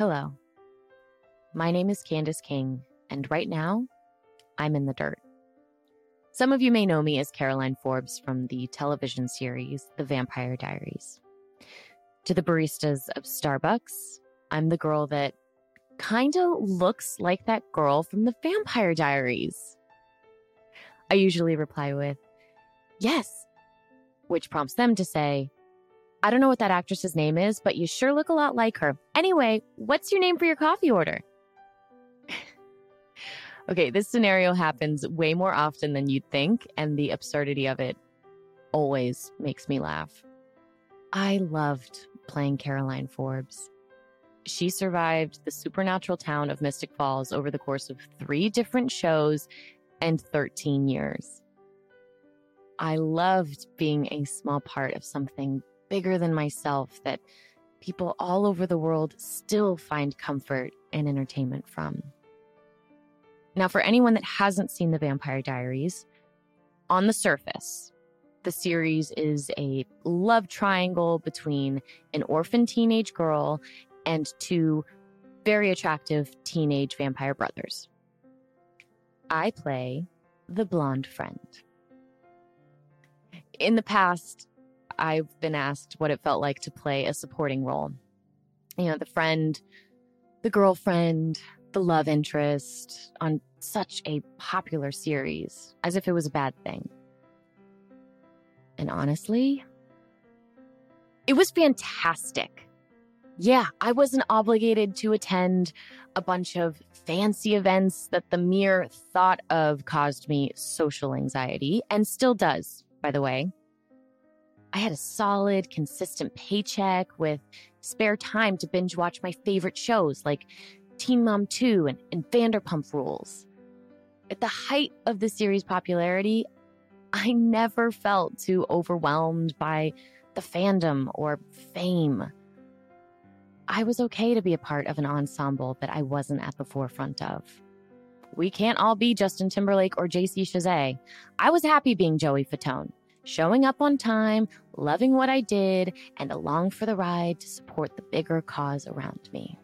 Hello. My name is Candice King, and right now, I'm in the dirt. Some of you may know me as Caroline Forbes from the television series The Vampire Diaries. To the baristas of Starbucks, I'm the girl that kind of looks like that girl from The Vampire Diaries. I usually reply with, Yes, which prompts them to say, I don't know what that actress's name is, but you sure look a lot like her. Anyway, what's your name for your coffee order? okay, this scenario happens way more often than you'd think, and the absurdity of it always makes me laugh. I loved playing Caroline Forbes. She survived the supernatural town of Mystic Falls over the course of three different shows and 13 years. I loved being a small part of something bigger than myself that people all over the world still find comfort and entertainment from. Now, for anyone that hasn't seen The Vampire Diaries, on the surface, the series is a love triangle between an orphan teenage girl and two very attractive teenage vampire brothers. I play the blonde friend. In the past, I've been asked what it felt like to play a supporting role. You know, the friend, the girlfriend, the love interest on such a popular series, as if it was a bad thing. And honestly, it was fantastic. Yeah, I wasn't obligated to attend a bunch of fancy events that the mere thought of caused me social anxiety, and still does, by the way. I had a solid, consistent paycheck with spare time to binge watch my favorite shows like Teen Mom 2 and, and Vanderpump Rules. At the height of the series' popularity, I never felt too overwhelmed by the fandom or fame. I was okay to be a part of an ensemble that I wasn't at the forefront of. We can't all be Justin Timberlake or JC Chasez. I was happy being Joey Fatone showing up on time, loving what I did, and along for the ride to support the bigger cause around me.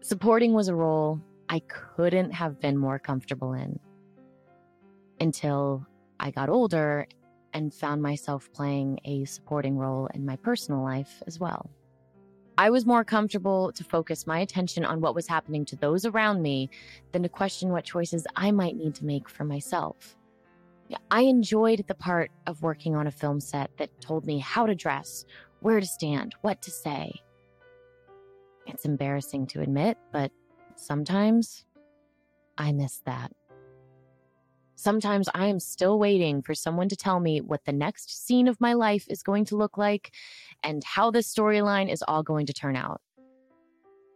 Supporting was a role I couldn't have been more comfortable in until I got older and found myself playing a supporting role in my personal life as well. I was more comfortable to focus my attention on what was happening to those around me than to question what choices I might need to make for myself. I enjoyed the part of working on a film set that told me how to dress, where to stand, what to say. It's embarrassing to admit, but sometimes I miss that. Sometimes I am still waiting for someone to tell me what the next scene of my life is going to look like and how this storyline is all going to turn out.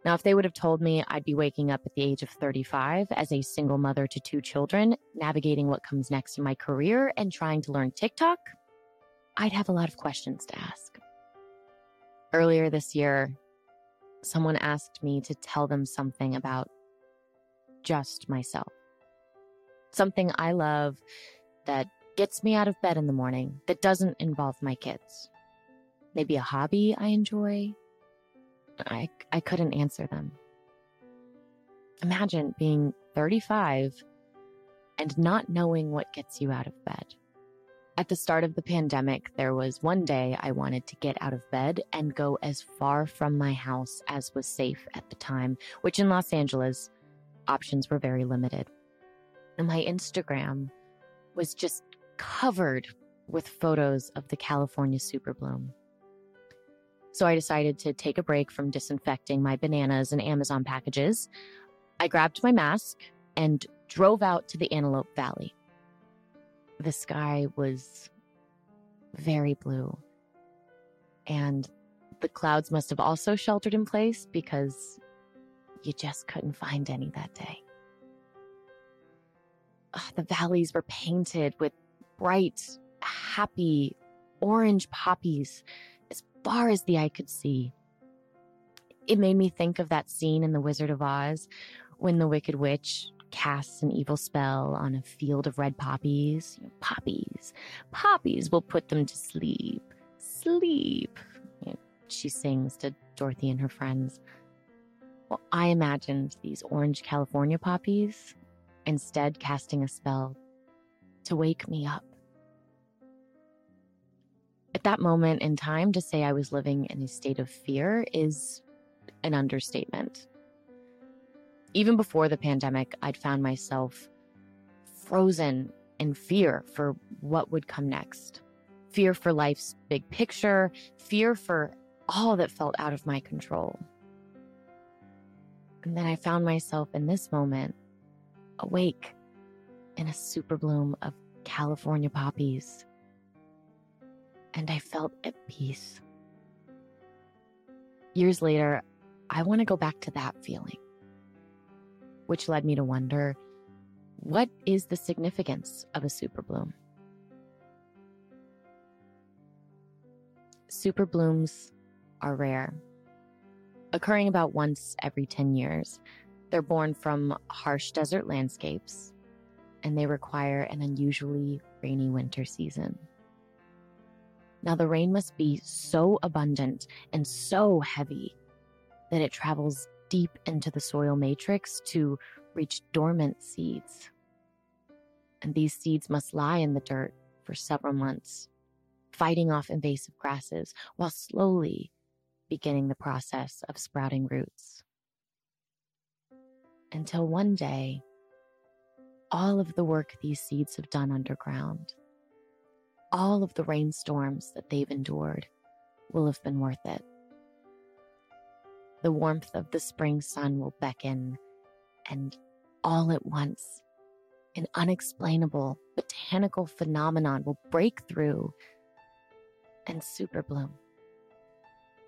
Now, if they would have told me I'd be waking up at the age of 35 as a single mother to two children, navigating what comes next in my career and trying to learn TikTok, I'd have a lot of questions to ask. Earlier this year, someone asked me to tell them something about just myself. Something I love that gets me out of bed in the morning that doesn't involve my kids. Maybe a hobby I enjoy. I, I couldn't answer them. Imagine being 35 and not knowing what gets you out of bed. At the start of the pandemic, there was one day I wanted to get out of bed and go as far from my house as was safe at the time, which in Los Angeles, options were very limited. And my Instagram was just covered with photos of the California super bloom. So I decided to take a break from disinfecting my bananas and Amazon packages. I grabbed my mask and drove out to the Antelope Valley. The sky was very blue. And the clouds must have also sheltered in place because you just couldn't find any that day. The valleys were painted with bright, happy orange poppies far as the eye could see. It made me think of that scene in The Wizard of Oz when the Wicked Witch casts an evil spell on a field of red poppies. poppies, poppies will put them to sleep. Sleep. she sings to Dorothy and her friends. Well, I imagined these orange California poppies instead casting a spell to wake me up. At that moment in time, to say I was living in a state of fear is an understatement. Even before the pandemic, I'd found myself frozen in fear for what would come next. Fear for life's big picture, fear for all that felt out of my control. And then I found myself in this moment awake in a super bloom of California poppies. And I felt at peace. Years later, I want to go back to that feeling which led me to wonder what is the significance of a super bloom? Super blooms are rare, occurring about once every 10 years. They're born from harsh desert landscapes, and they require an unusually rainy winter season. Now, the rain must be so abundant and so heavy that it travels deep into the soil matrix to reach dormant seeds. And these seeds must lie in the dirt for several months, fighting off invasive grasses while slowly beginning the process of sprouting roots. Until one day, all of the work these seeds have done underground, all of the rainstorms that they've endured, will have been worth it. The warmth of the spring sun will beckon, and all at once, an unexplainable botanical phenomenon will break through and super bloom.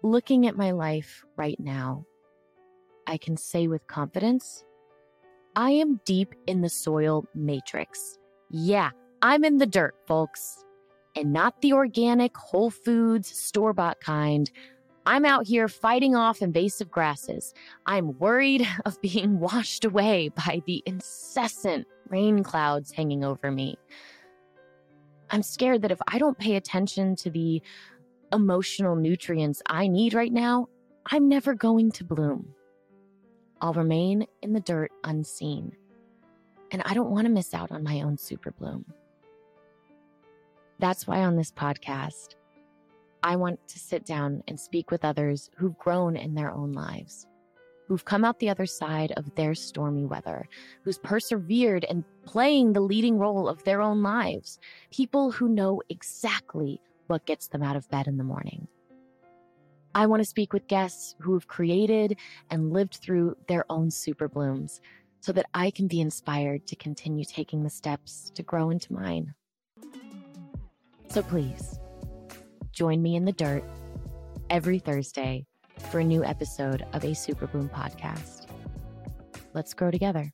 Looking at my life right now, I can say with confidence, I am deep in the soil matrix. Yeah, I'm in the dirt, folks, and not the organic, Whole Foods, store bought kind. I'm out here fighting off invasive grasses. I'm worried of being washed away by the incessant rain clouds hanging over me. I'm scared that if I don't pay attention to the emotional nutrients I need right now, I'm never going to bloom. I'll remain in the dirt unseen. And I don't want to miss out on my own super bloom. That's why on this podcast, I want to sit down and speak with others who've grown in their own lives, who've come out the other side of their stormy weather, who's persevered and playing the leading role of their own lives, people who know exactly what gets them out of bed in the morning. I want to speak with guests who have created and lived through their own super blooms so that I can be inspired to continue taking the steps to grow into mine. So please, join me in the dirt every Thursday for a new episode of a Superbloom podcast. Let's grow together.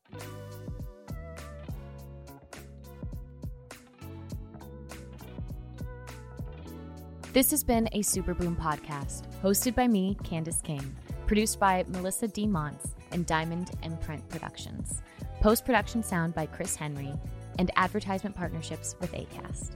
This has been a Superbloom podcast, hosted by me, Candice King, produced by Melissa D. Montz and Diamond Imprint Productions. Post production sound by Chris Henry, and advertisement partnerships with ACAST.